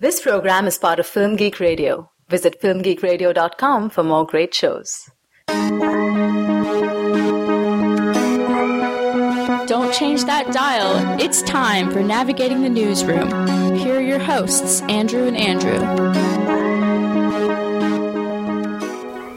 This program is part of Film Geek Radio. Visit filmgeekradio.com for more great shows. Don't change that dial. It's time for Navigating the Newsroom. Here are your hosts, Andrew and Andrew.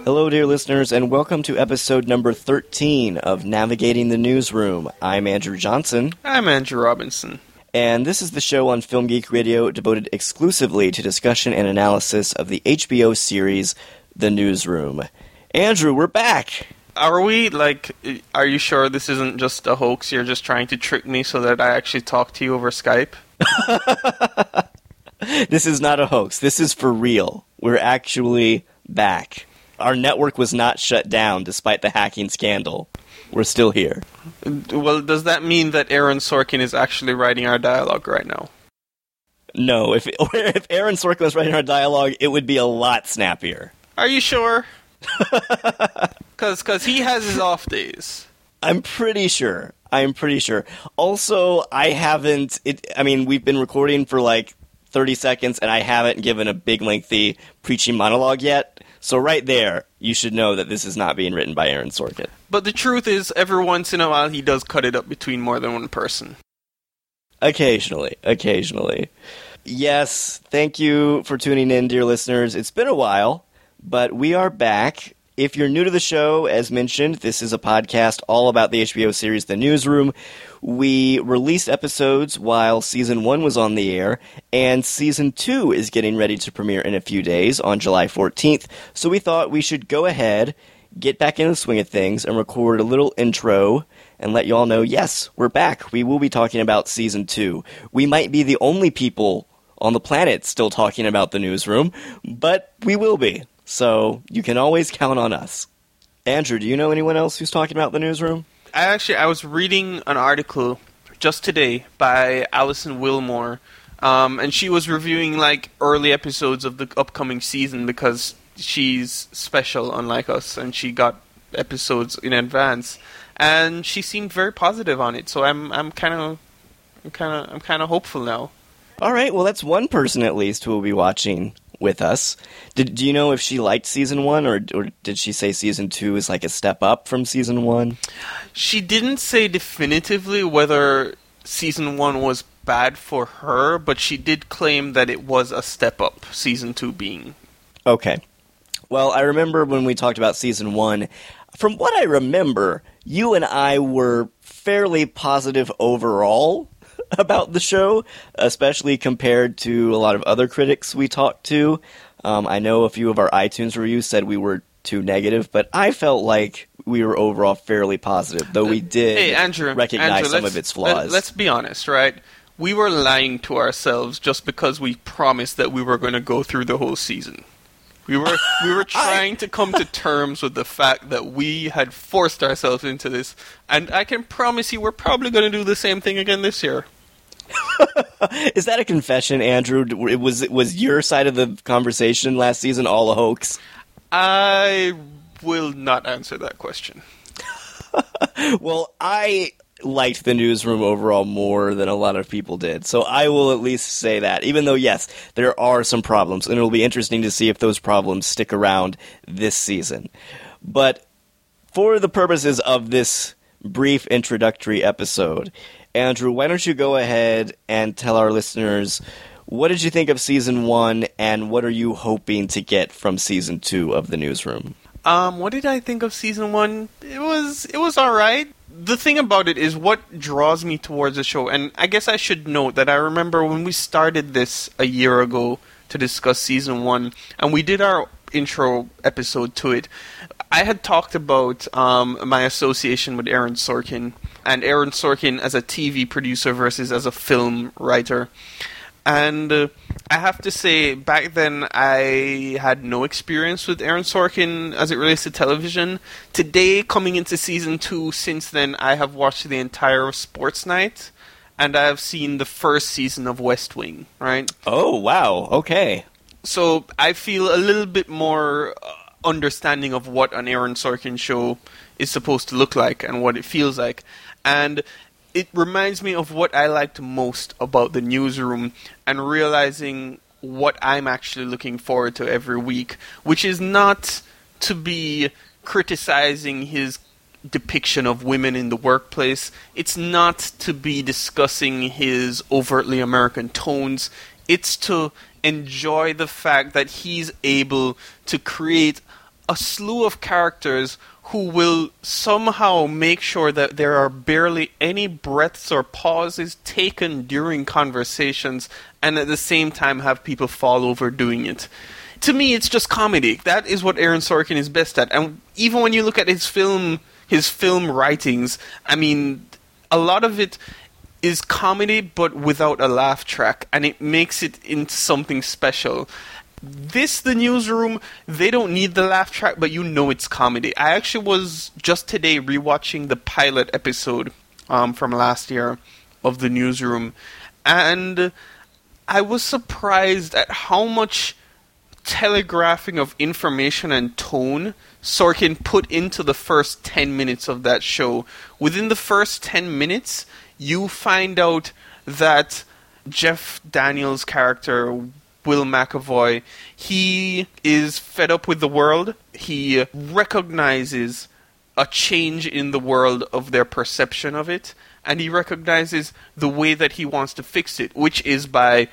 Hello, dear listeners, and welcome to episode number 13 of Navigating the Newsroom. I'm Andrew Johnson, I'm Andrew Robinson. And this is the show on Film Geek Radio devoted exclusively to discussion and analysis of the HBO series The Newsroom. Andrew, we're back! Are we like? Are you sure this isn't just a hoax? You're just trying to trick me so that I actually talk to you over Skype. This is not a hoax. This is for real. We're actually back. Our network was not shut down despite the hacking scandal. We're still here. Well, does that mean that Aaron Sorkin is actually writing our dialogue right now? No, if if Aaron Sorkin was writing our dialogue, it would be a lot snappier. Are you sure? Because cause he has his off days. I'm pretty sure. I'm pretty sure. Also, I haven't. It. I mean, we've been recording for like 30 seconds, and I haven't given a big, lengthy preaching monologue yet. So right there, you should know that this is not being written by Aaron Sorkin. But the truth is, every once in a while, he does cut it up between more than one person. Occasionally, occasionally. Yes, thank you for tuning in, dear listeners. It's been a while, but we are back. If you're new to the show, as mentioned, this is a podcast all about the HBO series The Newsroom. We released episodes while season one was on the air, and season two is getting ready to premiere in a few days on July 14th. So we thought we should go ahead, get back in the swing of things, and record a little intro and let you all know yes, we're back. We will be talking about season two. We might be the only people on the planet still talking about the newsroom, but we will be. So you can always count on us. Andrew, do you know anyone else who's talking about the newsroom? I actually I was reading an article just today by Alison Willmore, um, and she was reviewing like early episodes of the upcoming season because she's special, unlike us, and she got episodes in advance, and she seemed very positive on it. So I'm I'm kind of I'm kind of I'm kind of hopeful now. All right, well, that's one person at least who will be watching with us. Did, do you know if she liked season one, or, or did she say season two is like a step up from season one? She didn't say definitively whether season one was bad for her, but she did claim that it was a step up. Season two being Okay. Well, I remember when we talked about season one. From what I remember, you and I were fairly positive overall about the show, especially compared to a lot of other critics we talked to. Um, I know a few of our iTunes reviews said we were too negative, but I felt like we were overall fairly positive, though we did hey Andrew, recognize Andrew, some of its flaws. let's be honest, right? We were lying to ourselves just because we promised that we were going to go through the whole season. We were we were trying to come to terms with the fact that we had forced ourselves into this, and I can promise you, we're probably going to do the same thing again this year. Is that a confession, Andrew? It was was your side of the conversation last season all a hoax? I will not answer that question. Well, I liked the newsroom overall more than a lot of people did. So I will at least say that. Even though, yes, there are some problems, and it'll be interesting to see if those problems stick around this season. But for the purposes of this brief introductory episode, Andrew, why don't you go ahead and tell our listeners what did you think of season one, and what are you hoping to get from season two of the newsroom? Um, what did I think of season one? It was it was all right. The thing about it is what draws me towards the show, and I guess I should note that I remember when we started this a year ago to discuss season one, and we did our intro episode to it. I had talked about um, my association with Aaron Sorkin and Aaron Sorkin as a TV producer versus as a film writer. And uh, I have to say, back then I had no experience with Aaron Sorkin as it relates to television. Today, coming into season two, since then, I have watched the entire Sports Night, and I have seen the first season of West Wing. Right, Oh, wow. Okay. so I feel a little bit more uh, understanding of what an Aaron Sorkin show is supposed to look like and what it feels like, and it reminds me of what I liked most about the newsroom and realizing what I'm actually looking forward to every week, which is not to be criticizing his depiction of women in the workplace. It's not to be discussing his overtly American tones. It's to enjoy the fact that he's able to create a slew of characters who will somehow make sure that there are barely any breaths or pauses taken during conversations and at the same time have people fall over doing it. To me, it's just comedy. That is what Aaron Sorkin is best at. And even when you look at his film, his film writings, I mean, a lot of it is comedy but without a laugh track, and it makes it into something special this the newsroom? They don't need the laugh track but you know it's comedy. I actually was just today rewatching the pilot episode um, from last year of the newsroom and i was surprised at how much telegraphing of information and tone sorkin put into the first 10 minutes of that show. Within the first 10 minutes you find out that jeff daniels character Will McAvoy, he is fed up with the world. He recognizes a change in the world of their perception of it, and he recognizes the way that he wants to fix it, which is by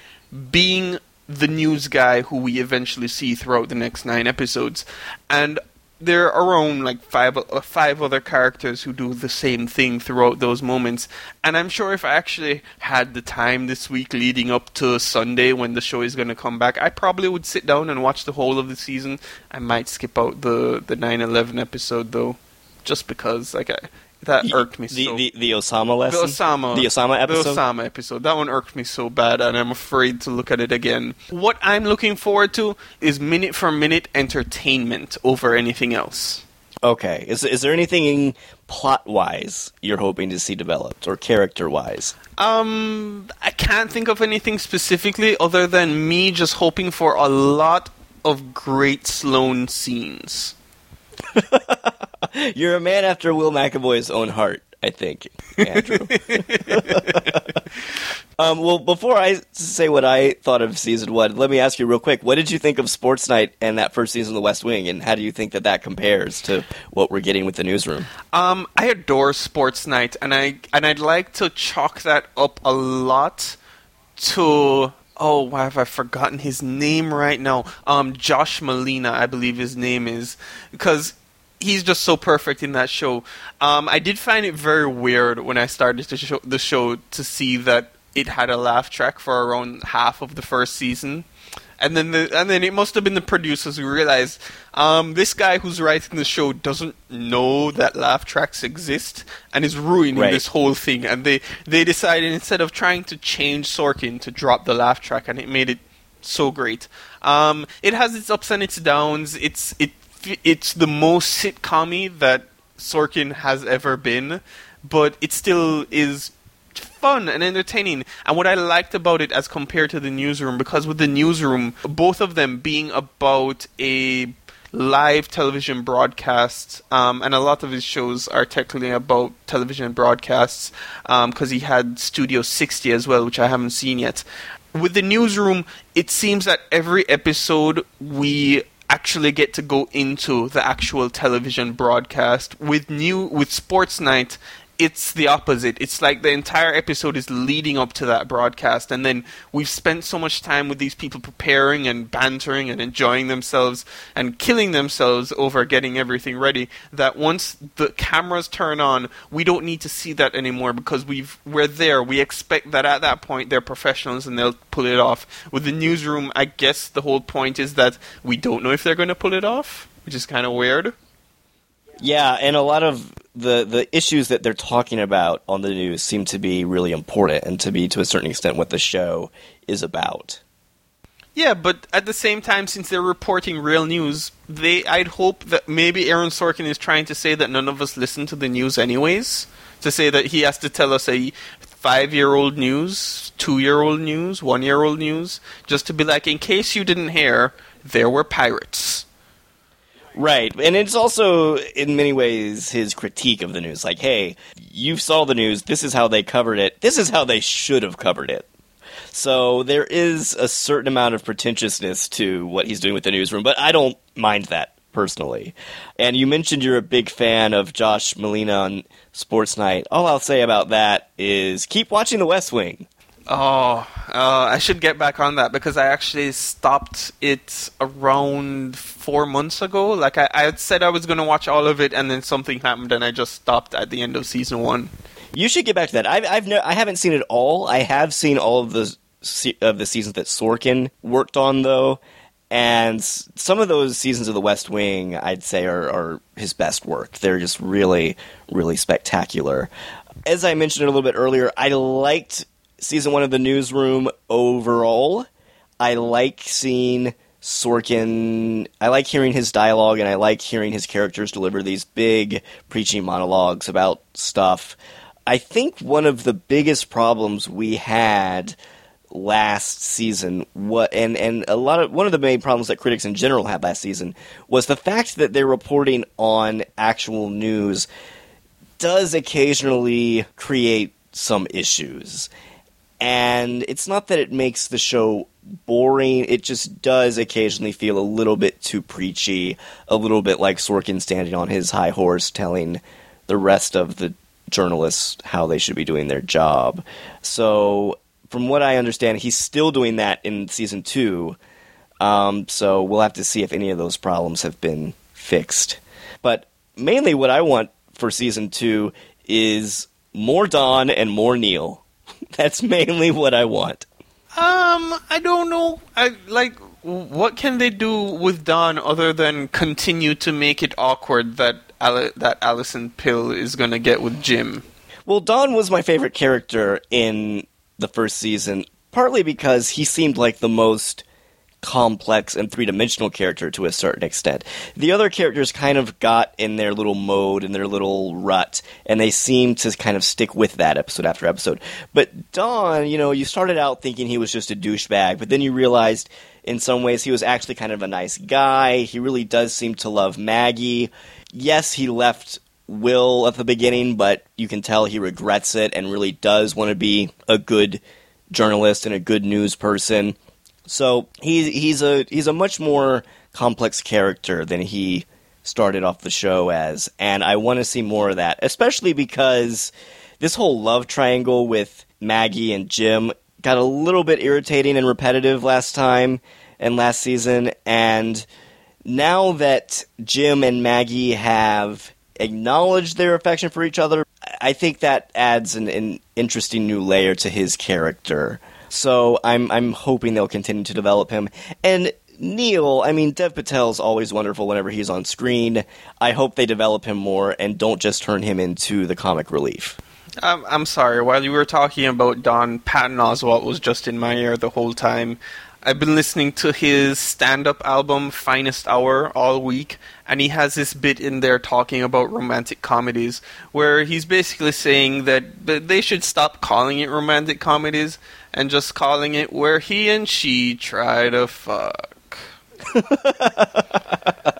being the news guy who we eventually see throughout the next nine episodes. And there are around like five uh, five other characters who do the same thing throughout those moments. And i'm sure if i actually had the time this week leading up to sunday when the show is going to come back i probably would sit down and watch the whole of the season. I might skip out the the 9-11 episode though just because like I, that irked me the, so. The, the Osama lesson? The Osama. The Osama episode? The Osama episode. That one irked me so bad, and I'm afraid to look at it again. What I'm looking forward to is minute for minute entertainment over anything else. Okay. Is, is there anything plot wise you're hoping to see developed, or character wise? Um, I can't think of anything specifically other than me just hoping for a lot of great Sloane scenes. You're a man after Will McAvoy's own heart, I think, Andrew. um, well, before I say what I thought of season one, let me ask you real quick: What did you think of Sports Night and that first season of The West Wing, and how do you think that that compares to what we're getting with the newsroom? Um, I adore Sports Night, and I and I'd like to chalk that up a lot to oh, why have I forgotten his name right now? Um, Josh Malina, I believe his name is, because he's just so perfect in that show. Um, I did find it very weird when I started to show, the show to see that it had a laugh track for around half of the first season. And then the and then it must have been the producers who realized um, this guy who's writing the show doesn't know that laugh tracks exist and is ruining Right. this whole thing. And they they decided instead of trying to change Sorkin to drop the laugh track, and it made it so great. Um, it has its ups and its downs. It's it it's the most sitcom that Sorkin has ever been, but it still is fun and entertaining. And what I liked about it as compared to the newsroom, because with the newsroom, both of them being about a live television broadcast, um, and a lot of his shows are technically about television broadcasts, because he had Studio 60 as well, which I haven't seen yet. With the newsroom, it seems that every episode we actually get to go into the actual television broadcast. With new with Sports Night, it's the opposite. It's like the entire episode is leading up to that broadcast, and then we've spent so much time with these people preparing and bantering and enjoying themselves and killing themselves over getting everything ready that once the cameras turn on, we don't need to see that anymore because we've we're there. We expect that at that point they're professionals and they'll pull it off. With the newsroom, I guess the whole point is that we don't know if they're going to pull it off, which is kind of weird. Yeah, and a lot of the the issues that they're talking about on the news seem to be really important and to be to a certain extent what the show is about. Yeah, but at the same time, since they're reporting real news, they I'd hope that maybe Aaron Sorkin is trying to say that none of us listen to the news anyways. To say that he has to tell us a five-year-old news, two-year-old news, one-year-old news, just to be like, in case you didn't hear, there were pirates. Right, and it's also in many ways his critique of the news. Like, hey, you saw the news. This is how they covered it. This is how they should have covered it. So there is a certain amount of pretentiousness to what he's doing with the newsroom, but I don't mind that personally. And you mentioned you're a big fan of Josh Malina on Sports Night. All I'll say about that is keep watching The West Wing. Oh, uh, I should get back on that because I actually stopped it around four months ago. Like I, I had said I was going to watch all of it, and then something happened, and I just stopped at the end of season one. You should get back to that. I've, I've no, I haven't seen it all. I have seen all of the se- of the seasons that Sorkin worked on, though, and some of those seasons of The West Wing, I'd say, are, are his best work. They're just really, really spectacular. As I mentioned a little bit earlier, I liked season one of The Newsroom overall. I like seeing Sorkin. I like hearing his dialogue, and I like hearing his characters deliver these big preaching monologues about stuff. I think one of the biggest problems we had last season what and and a lot of one of the main problems that critics in general had last season was the fact that they're reporting on actual news does occasionally create some issues and it's not that it makes the show boring it just does occasionally feel a little bit too preachy a little bit like Sorkin standing on his high horse telling the rest of the journalists how they should be doing their job so from what I understand, he's still doing that in season two. Um, so we'll have to see if any of those problems have been fixed. But mainly, what I want for season two is more Don and more Neil. That's mainly what I want. Um, I don't know. I like what can they do with Don other than continue to make it awkward that Ali- that Alison Pill is gonna get with Jim. Well, Don was my favorite character in the first season, partly because he seemed like the most complex and three dimensional character to a certain extent. The other characters kind of got in their little mode and their little rut, and they seemed to kind of stick with that episode after episode. But Don, you know, you started out thinking he was just a douchebag, but then you realized in some ways he was actually kind of a nice guy. He really does seem to love Maggie. Yes, he left Will at the beginning, but you can tell he regrets it and really does want to be a good journalist and a good news person. So he's he's a he's a much more complex character than he started off the show as, and I want to see more of that, especially because this whole love triangle with Maggie and Jim got a little bit irritating and repetitive last time and last season, and now that Jim and Maggie have acknowledged their affection for each other, I think that adds an, an interesting new layer to his character. So I'm I'm hoping they'll continue to develop him. And Neil, I mean, Dev Patel's always wonderful whenever he's on screen. I hope they develop him more and don't just turn him into the comic relief. Um, I'm sorry. While you were talking about Don, Patton Oswalt was just in my ear the whole time. I've been listening to his stand-up album Finest Hour all week, and he has this bit in there talking about romantic comedies, where he's basically saying that they should stop calling it romantic comedies and just calling it where he and she try to fuck.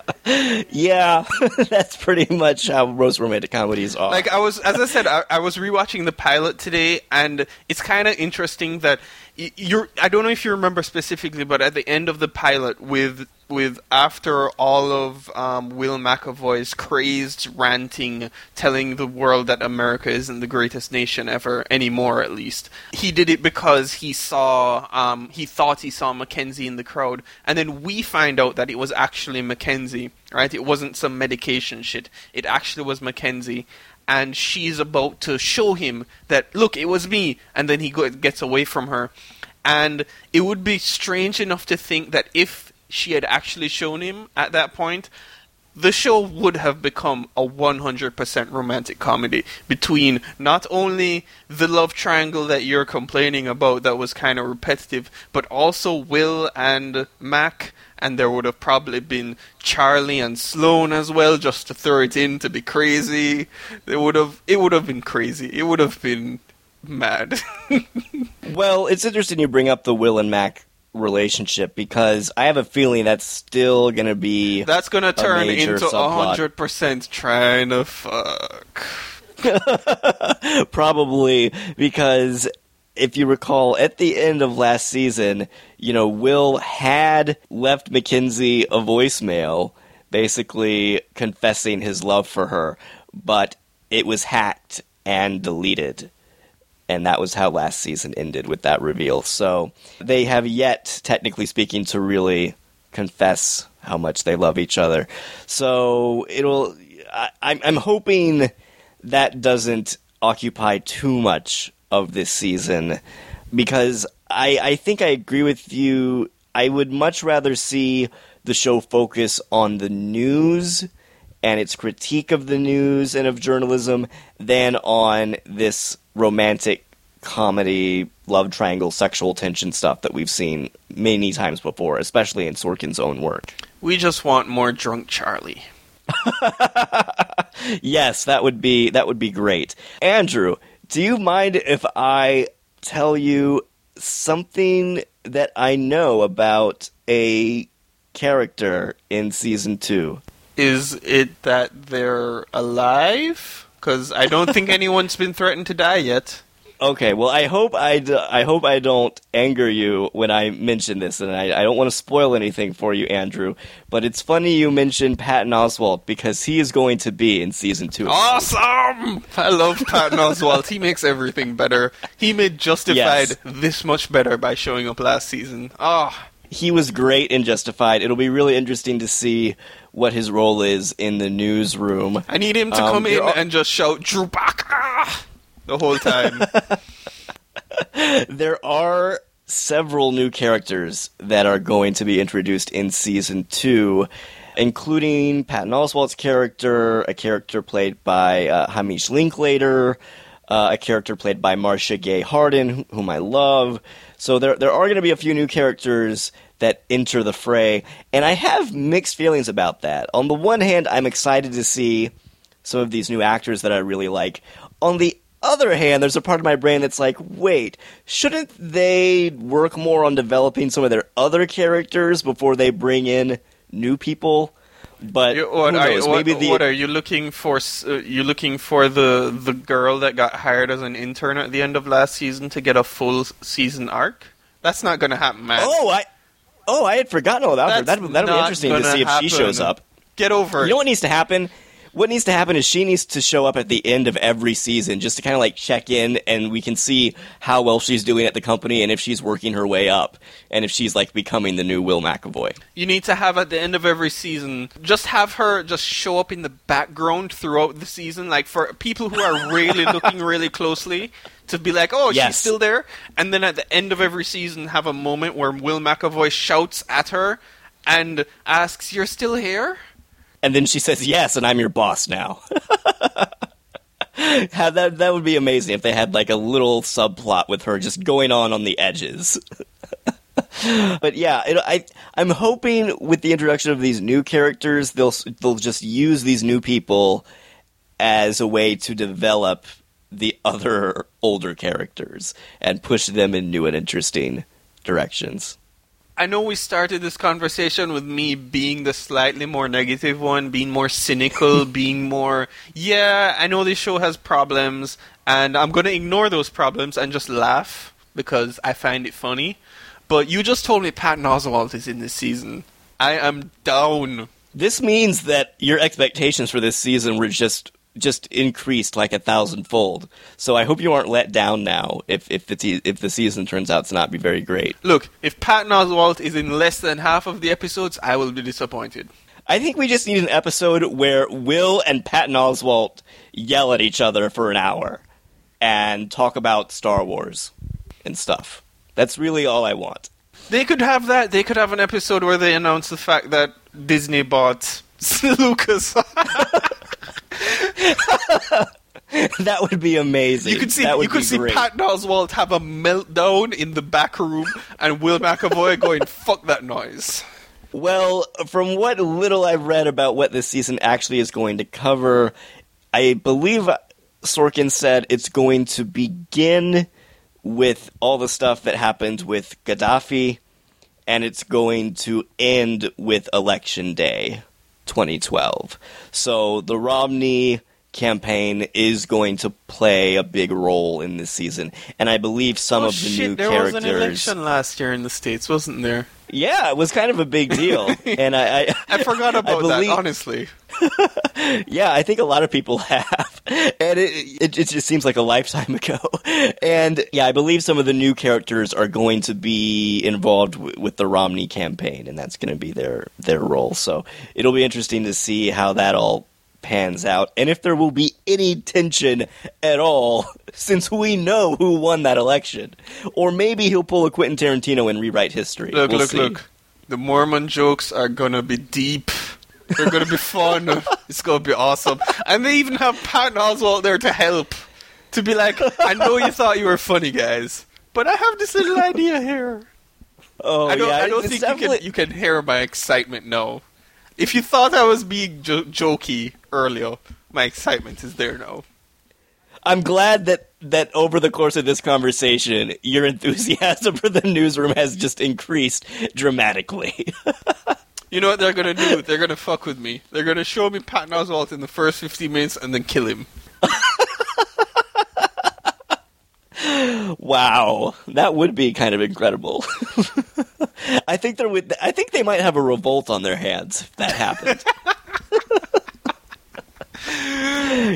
Yeah, that's pretty much how most romantic comedies are. Like I was, as I said, I, I was rewatching the pilot today, and it's kind of interesting that you're. I don't know if you remember specifically, but at the end of the pilot, with with after all of um, Will McAvoy's crazed ranting, telling the world that America isn't the greatest nation ever anymore, at least he did it because he saw, um, he thought he saw Mackenzie in the crowd, and then we find out that it was actually Mackenzie. Right? It wasn't some medication shit. It actually was Mackenzie. And she's about to show him that, look, it was me. And then he gets away from her. And it would be strange enough to think that if she had actually shown him at that point, the show would have become a 100% romantic comedy between not only the love triangle that you're complaining about that was kind of repetitive, but also Will and Mac, and there would have probably been Charlie and Sloane as well, just to throw it in to be crazy. It would have, it would have been crazy. It would have been mad. Well, it's interesting you bring up the Will and Mac relationship because I have a feeling that's still going to be That's gonna turn major into subplot. 100% trying to fuck. probably because if you recall, at the end of last season, you know, Will had left Mackenzie a voicemail basically confessing his love for her, but it was hacked and deleted. And that was how last season ended with that reveal. So they have yet, technically speaking, to really confess how much they love each other. So it'll. I, I'm hoping that doesn't occupy too much of this season because I, I think I agree with you. I would much rather see the show focus on the news and its critique of the news and of journalism than on this romantic comedy, love triangle, sexual tension stuff that we've seen many times before, especially in Sorkin's own work. We just want more drunk Charlie. yes, that would be that would be great. Andrew, do you mind if I tell you something that I know about a character in season 2? Is it that they're alive? Because I don't think anyone's been threatened to die yet. Okay, well, I hope I, d- I hope I don't anger you when I mention this, and I, I don't want to spoil anything for you, Andrew. But it's funny you mentioned Patton Oswalt because he is going to be in season two. Awesome! I love Patton Oswalt. He makes everything better. He made Justified Yes. this much better by showing up last season. Ah, He was great in Justified. It'll be really interesting to see what his role is in the newsroom. I need him to Um, come in are- and just shout Chewbacca the whole time. There are several new characters that are going to be introduced in season two, including Patton Oswalt's character, a character played by uh, Hamish Linklater, uh, a character played by Marcia Gay Harden, whom I love. So there, there are going to be a few new characters that enter the fray, and I have mixed feelings about that. On the one hand, I'm excited to see some of these new actors that I really like. On the other hand, there's a part of my brain that's like, wait, shouldn't they work more on developing some of their other characters before they bring in new people? But You- what, who are, knows? what, Maybe the what are you looking for? Uh, you looking for the the girl that got hired as an intern at the end of last season to get a full season arc? That's not going to happen, man. oh, I oh, I had forgotten all about her. That's That that'll be interesting to see if she shows up. Get over You know what needs to happen? What needs to happen is she needs to show up at the end of every season just to kind of like check in and we can see how well she's doing at the company and if she's working her way up and if she's like becoming the new Will McAvoy. You need to have at the end of every season, just have her just show up in the background throughout the season, like for people who are really looking really closely to be like, oh, she's still there. And then at the end of every season, have a moment where Will McAvoy shouts at her and asks, "You're still here?" And then she says yes and I'm your boss now. Have that that would be amazing if they had like a little subplot with her just going on on the edges. but yeah, it, I I'm hoping with the introduction of these new characters, they'll they'll just use these new people as a way to develop the other older characters and push them in new and interesting directions. I know we started this conversation with me being the slightly more negative one, being more cynical, being more, yeah, I know this show has problems, and I'm going to ignore those problems and just laugh because I find it funny. But you just told me Patton Oswalt is in this season. I am down. This means that your expectations for this season were just just increased like a thousandfold. So I hope you aren't let down now if if the te- if the season turns out to not be very great. Look, if Patton Oswalt is in less than half of the episodes, I will be disappointed. I think we just need an episode where Will and Patton Oswalt yell at each other for an hour and talk about Star Wars and stuff. That's really all I want. They could have that. They could have an episode where they announce the fact that Disney bought Lucas. that would be amazing. You could see you could see great. Patton Oswalt have a meltdown in the back room, and Will McAvoy going "fuck that noise." Well, from what little I've read about what this season actually is going to cover, I believe Sorkin said it's going to begin with all the stuff that happened with Gaddafi, and it's going to end with Election Day 2012. So the Romney campaign is going to play a big role in this season, and I believe some oh, of the shit, new there characters. was an election last year in the states, wasn't there? Yeah, it was kind of a big deal, and I, I I forgot about believe- that. Honestly, Yeah, I think a lot of people have, and it, it it just seems like a lifetime ago. And yeah, I believe some of the new characters are going to be involved w- with the Romney campaign, and that's going to be their their role. So it'll be interesting to see how that all pans out, and if there will be any tension at all, since we know who won that election, or maybe he'll pull a Quentin Tarantino and rewrite history. look, We'll look, see. look. The Mormon jokes are gonna be deep. They're gonna be fun. It's gonna be awesome. And they even have Patton Oswalt there to help. To be like, I know you thought you were funny, guys, but I have this little idea here. Oh I don't, yeah, I don't it's think you can, you can hear my excitement now. If you thought I was being jo- jokey earlier, my excitement is there now. I'm glad that that over the course of this conversation, your enthusiasm for the newsroom has just increased dramatically. You know what they're gonna do? They're gonna fuck with me. They're gonna show me Patton Oswalt in the first 15 minutes and then kill him. Wow, that would be kind of incredible. I think there would. I think they might have a revolt on their hands if that happened.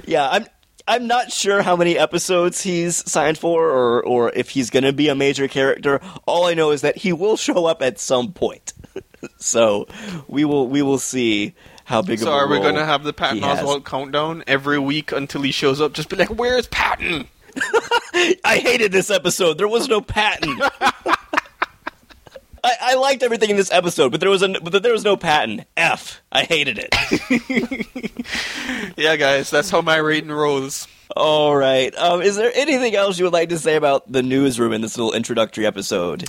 yeah, I'm. I'm not sure how many episodes he's signed for, or or if he's going to be a major character. All I know is that he will show up at some point. so we will we will see how big So of a are we role gonna have the Patton. Oswalt countdown every week until he shows up? Just be like, "Where's Patton?" I hated this episode. There was no Patton. I, I liked everything in this episode, but there was a but there was no Patton. F. I hated it. Yeah, guys, that's how my rating rolls. All right. Um, is there anything else you would like to say about the newsroom in this little introductory episode?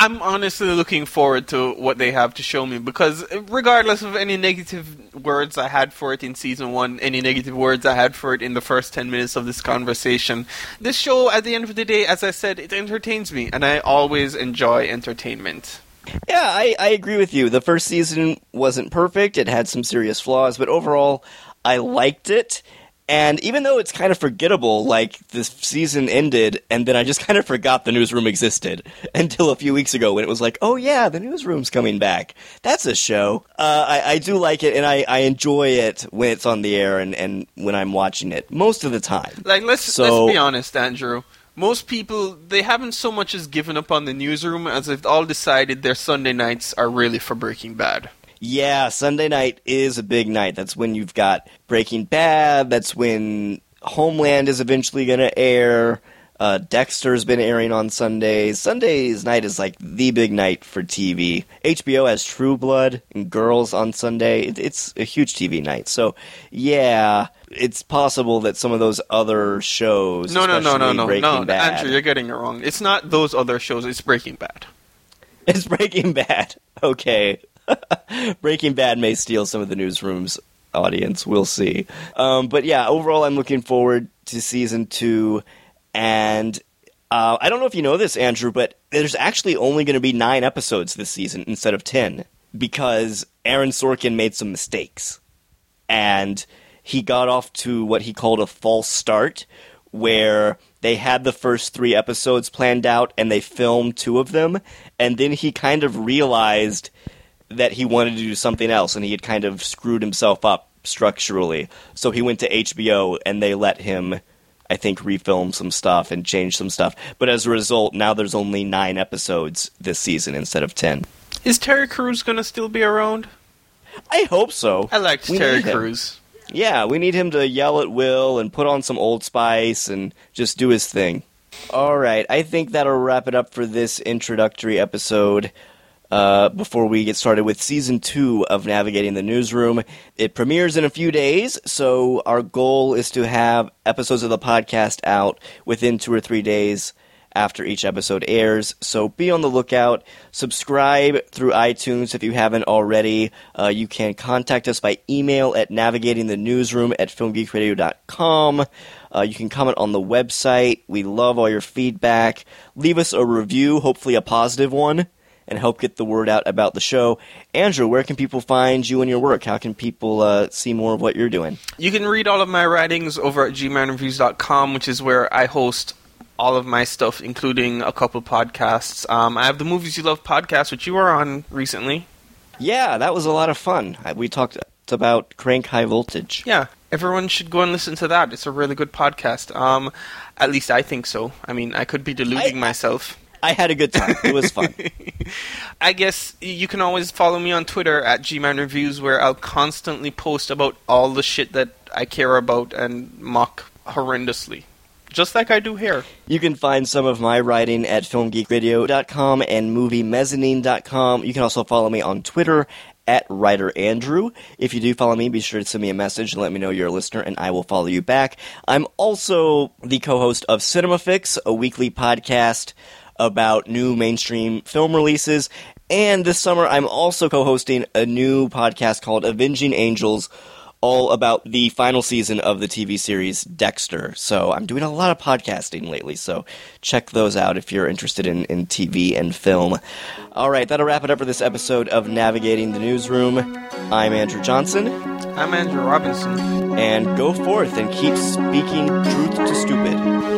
I'm honestly looking forward to what they have to show me because, regardless of any negative words I had for it in season one, any negative words I had for it in the first 10 minutes of this conversation, this show, at the end of the day, as I said, it entertains me, and I always enjoy entertainment. Yeah, I, I agree with you. The first season wasn't perfect. It had some serious flaws, but overall, I liked it. And even though it's kind of forgettable, like the season ended, and then I just kind of forgot the newsroom existed until a few weeks ago when it was like, oh yeah, the newsroom's coming back. That's a show. Uh, I, I do like it, and I, I enjoy it when it's on the air and, and when I'm watching it most of the time. Like, let's, So- let's be honest, Andrew. Most people, they haven't so much as given up on the newsroom as they've all decided their Sunday nights are really for Breaking Bad. Yeah, Sunday night is a big night. That's when you've got Breaking Bad. That's when Homeland is eventually going to air. Uh, Dexter's been airing on Sundays. Sundays night is like the big night for TV. HBO has True Blood and Girls on Sunday. It, it's a huge TV night. So, yeah, it's possible that some of those other shows. No, no, no, no, no, Breaking no, Bad, Andrew, you're getting it wrong. It's not those other shows. It's Breaking Bad. It's Breaking Bad. Okay. Breaking Bad may steal some of the newsroom's audience. We'll see. Um, but yeah, overall, I'm looking forward to season two. And uh, I don't know if you know this, Andrew, but there's actually only going to be nine episodes this season instead of ten because Aaron Sorkin made some mistakes. And he got off to what he called a false start, where they had the first three episodes planned out and they filmed two of them. And then he kind of realized that he wanted to do something else and he had kind of screwed himself up structurally. So he went to HBO and they let him, I think, refilm some stuff and change some stuff. But as a result, now there's only nine episodes this season instead of ten. Is Terry Crews gonna still be around? I hope so. I liked We Terry. Crews. Yeah, we need him to yell at Will and put on some Old Spice and just do his thing. All right, I think that'll wrap it up for this introductory episode. Uh, before we get started with season two of Navigating the Newsroom, it premieres in a few days, so our goal is to have episodes of the podcast out within two or three days after each episode airs. So be on the lookout. Subscribe through iTunes if you haven't already. Uh, you can contact us by email at navigatingthenewsroom at filmgeekradio.com. Uh, you can comment on the website. We love all your feedback. Leave us a review, hopefully a positive one, and help get the word out about the show. Andrew, where can people find you and your work? How can people uh, see more of what you're doing? You can read all of my writings over at gmanreviews.com, which is where I host all of my stuff, including a couple podcasts. Um, I have the Movies You Love podcast, which you were on recently. Yeah, that was a lot of fun. We talked about Crank High Voltage. Yeah, everyone should go and listen to that. It's a really good podcast. Um, at least I think so. I mean, I could be deluding I, myself. I had a good time. It was fun. I guess you can always follow me on Twitter at Gman Reviews, where I'll constantly post about all the shit that I care about and mock horrendously. Just like I do here. You can find some of my writing at filmgeekradio.com and moviemezzanine.com. You can also follow me on Twitter at writer Andrew. If you do follow me, be sure to send me a message and let me know you're a listener, and I will follow you back. I'm also the co-host of Cinema Fix, a weekly podcast about new mainstream film releases. And this summer, I'm also co-hosting a new podcast called Avenging Angels all about the final season of the TV series Dexter. So I'm doing a lot of podcasting lately, so check those out if you're interested in, in TV and film. All right, that'll wrap it up for this episode of Navigating the Newsroom. I'm Andrew Johnson. I'm Andrew Robinson. And go forth and keep speaking truth to stupid.